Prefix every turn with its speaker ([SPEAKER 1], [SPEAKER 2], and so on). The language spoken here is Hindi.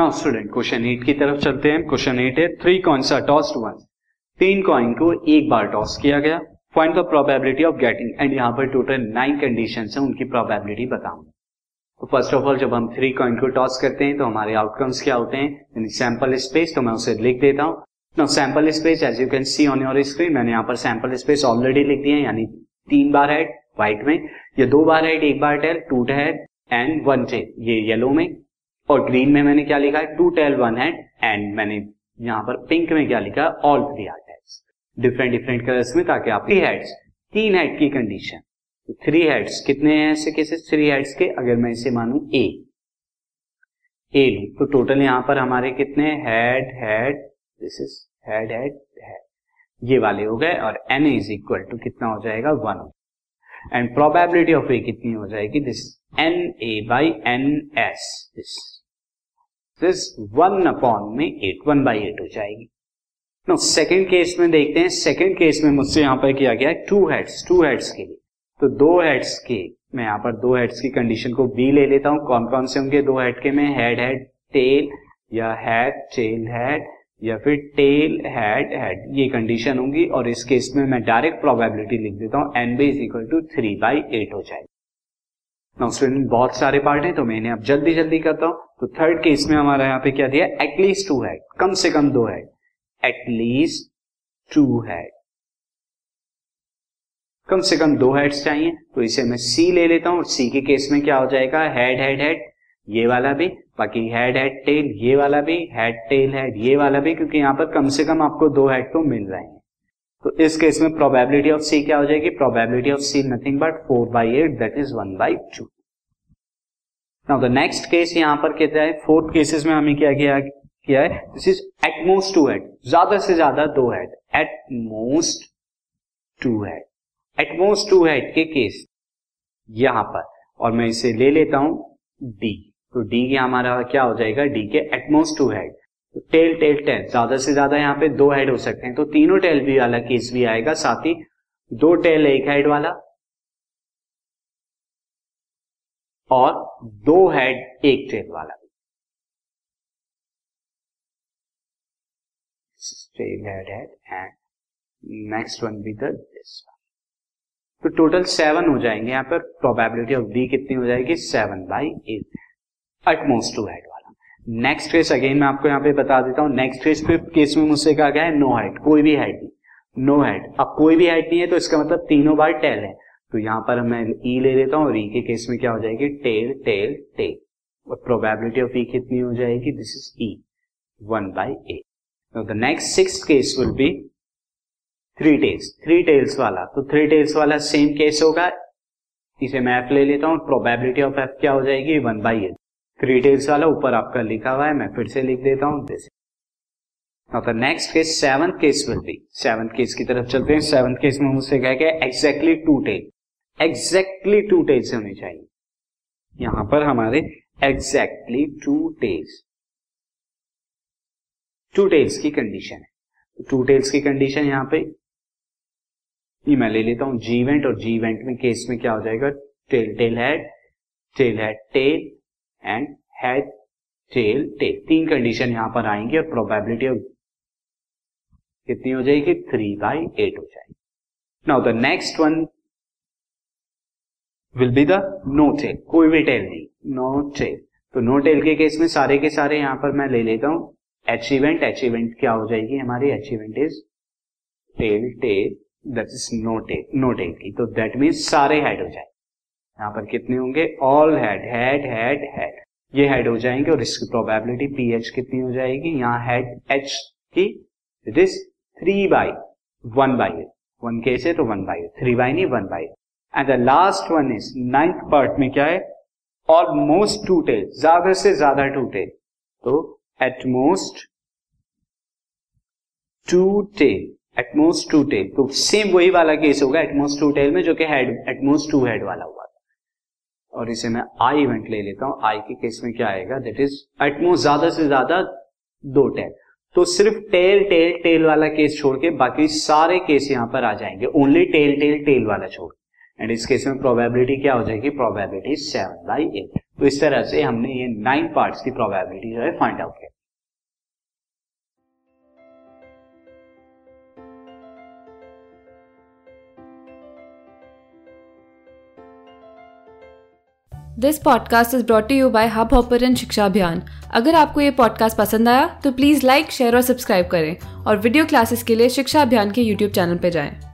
[SPEAKER 1] नाउ स्टूडेंट क्वेश्चन एट की तरफ़ चलते हैं। क्वेश्चन एट है three coins are tossed once तीन कॉइन को एक बार टॉस किया गया। Find the probability of getting and यहाँ पर टोटल नाइन कंडीशन है, उनकी प्रोबेबिलिटी बताऊँगा तो फ़र्स्ट ऑफ़ ऑल जब हम थ्री कॉइन को टॉस करते हैं तो हमारे आउटकम्स क्या होते हैं? सैंपल स्पेस तो मैं उसे लिख देता हूँ। No sample space as you can see on your screen मैंने यहाँ पर सैंपल स्पेस ऑलरेडी लिख दिया है, यानी तीन बार हेड व्हाइट में। या दो बार हेड एक बार tail two head and one tail ये येलो में। और ग्रीन में मैंने क्या लिखा है? Two tail one head and मैंने यहाँ पर पिंक में क्या लिखा है? All three are heads different different colours में ताकि आप थ्री हेड्स तीन हेड की कंडीशन थ्री हेड्स कितने हैं ऐसे केसेस थ्री हेड्स के, अगर मैं इसे मानू ए ए लू। तो टोटल यहाँ पर हमारे कितने head head this is head head head ये वाले हो गए, और एन इज़ इक्वल टू कितना हो जाएगा? One and probability of A कितनी हो जाएगी? This N A by N S this this one upon में एट वन बाई एट हो जाएगी। नो सेकेंड केस में देखते हैं। सेकेंड केस में मुझसे यहाँ पर किया गया है टू हेड्स टू हेड्स के लिए। तो दो हेड्स के, मैं यहाँ पर दो हेड्स की कंडीशन को बी ले लेता हूँ। कौन कौन से होंगे दो हेड के में? हेड हेड टेल या हेड टेल हेड या फिर टेल हेड हेड ये कंडीशन होंगी और इस केस में मैं डायरेक्ट प्रोबेबिलिटी लिख देता हूँ। N B is equal to three by eight हो जाएगी। नाउ स्टूडेंट बहुत सारे पार्ट हैं तो मैं इन्हें अब जल्दी जल्दी करता हूँ। तो थर्ड केस में हमारा यहाँ पे क्या दिया एटलीस्ट टू है। कम से कम दो है। एटलीस्ट टू है। कम से कम दो हेड्स चाहिए। तो इसे मैं सी ले लेता हूँ। सी के केस में क्या हो जाएगा? हेड हेड हेड ये वाला भी। बाकी हेड हेड टेल ये वाला भी। हेड टेल हेड ये वाला भी, क्योंकि यहाँ पर कम से कम आपको दो हेड तो मिल रहे हैं। तो इस केस में प्रोबेबिलिटी ऑफ़ सी क्या हो जाएगी? Probability of C nothing but four by eight that is one by two now the next case यहाँ पर कहता है फोर्थ केसेस में हमें क्या किया किया है? This is at most two head ज़्यादा से ज़्यादा दो head at most two head at most two head के केस यहाँ पर. और मैं इसे ले लेता हूँ डी तो डी हमारा क्या हो जाएगा? डी के at most two head tail tail tail ज़्यादा से ज़्यादा यहाँ पे दो हेड हो सकते हैं। तो तीनों टेल भी वाला केस भी आएगा। साथ ही दो टेल एक हेड वाला। और दो हेड एक टेल वाला। Tail head head and next one B this तो टोटल सेवन हो जाएँगे यहाँ पर। प्रोबेबिलिटी ऑफ़ बी कितनी हो जाएगी? Seven by eight at most two head वाला। नेक्स्ट केस अगेन मैं आपको यहाँ पे बता देता हूँ। नेक्स्ट केस फिफ्थ केस में मुझसे कहा गया है नो हाइट कोई भी हाइट नहीं। नो हेड अब कोई भी हाइट नहीं है तो इसका मतलब तीनों बार टेल है। तो यहाँ पर मैं ई e ले लेता हूँ और ई e के केस में क्या हो जाएगी? टेल टेल टेल और प्रोबेबिलिटी ऑफ़ ई कितनी हो जाएगी? This is E one by A the next six case will be three tails three tails वाला. तो थ्री टेल्स वाला सेम केस होगा. इसे मैं एफ़ ले लेता हूँ प्रोबेबिलिटी ऑफ़ एफ़ क्या हो जाएगी? One by eight three tails वाला ऊपर आपका लिखा हुआ है. मैं फिर से लिख देता हूँ. This now the next case seventh case will be seventh case की तरफ़ चलते हैं. सेवंथ केस में मुझसे क्या क्या exactly two tail exactly two tails होने चाहिए। यहाँ पर हमारे exactly two tails two tails की कंडीशन है। टू टेल्स की कंडीशन यहाँ पे। ये मैं ले लेता हूँ जीवेंट और जीवेंट में केस में क्या हो जाएगा? Tail tail head tail head tail and head tail tail तीन कंडीशन यहाँ पर आएँगे और प्रोबेबिलिटी ऑफ़ कितनी हो जाएगी? थ्री बाई एट हो जाएगी। Now the next one will be the no tail कोई भी टेल नहीं नो टेल तो नो टेल के केस में सारे के सारे यहाँ पर मैं ले लेता हूँ। अचीवमेंट अचीवमेंट क्या हो जाएगी? हमारी achievement is tail tail that is no tail no tail की। तो दैट मीन्स सारे हेड हो जाए। यहाँ पर कितने होंगे? All head head head head ये हेड हो जाएँगे और इसकी प्रोबेबिलिटी पी एच कितनी हो जाएगी? यहाँ हेड एच की। It is three by one by one case है तो वन बाई थ्री बाई नहीं one by and the last one is ninth part में क्या है? ऑलमोस्ट टू टेल ज़्यादा से ज़्यादा टू टेल तो at most two tail at most two tail तो सेम वही वाला केस होगा एटमोस्ट टू टेल में, जो कि हेड एटमोस्ट टू हेड वाला हुआ था। और इसे मैं आई इवेंट ले लेता हूँ। आई के केस में क्या आएगा? दैट इज़ एटमोस्ट ज़्यादा से ज़्यादा दो टेल तो सिर्फ़ टेल टेल टेल वाला केस छोड़ के बाकी सारे केस यहाँ पर आ जाएँगे। ओनली टेल टेल टेल वाला छोड़ एंड इस केस में प्रोबेबिलिटी क्या हो जाएगी? प्रोबेबिलिटी सेवन बाई एट तो इस तरह से हमने ये नाइन पार्ट्स की प्रोबेबिलिटी जो है फाइंड आउट किया।
[SPEAKER 2] This podcast is brought you by Hubhopper Shiksha Abhiyan अगर आपको ये पॉडकास्ट पसंद आया तो प्लीज़ लाइक शेयर और सब्सक्राइब करें। और वीडियो क्लासेस के लिए शिक्षा अभियान के यूट्यूब चैनल पर जाएँ।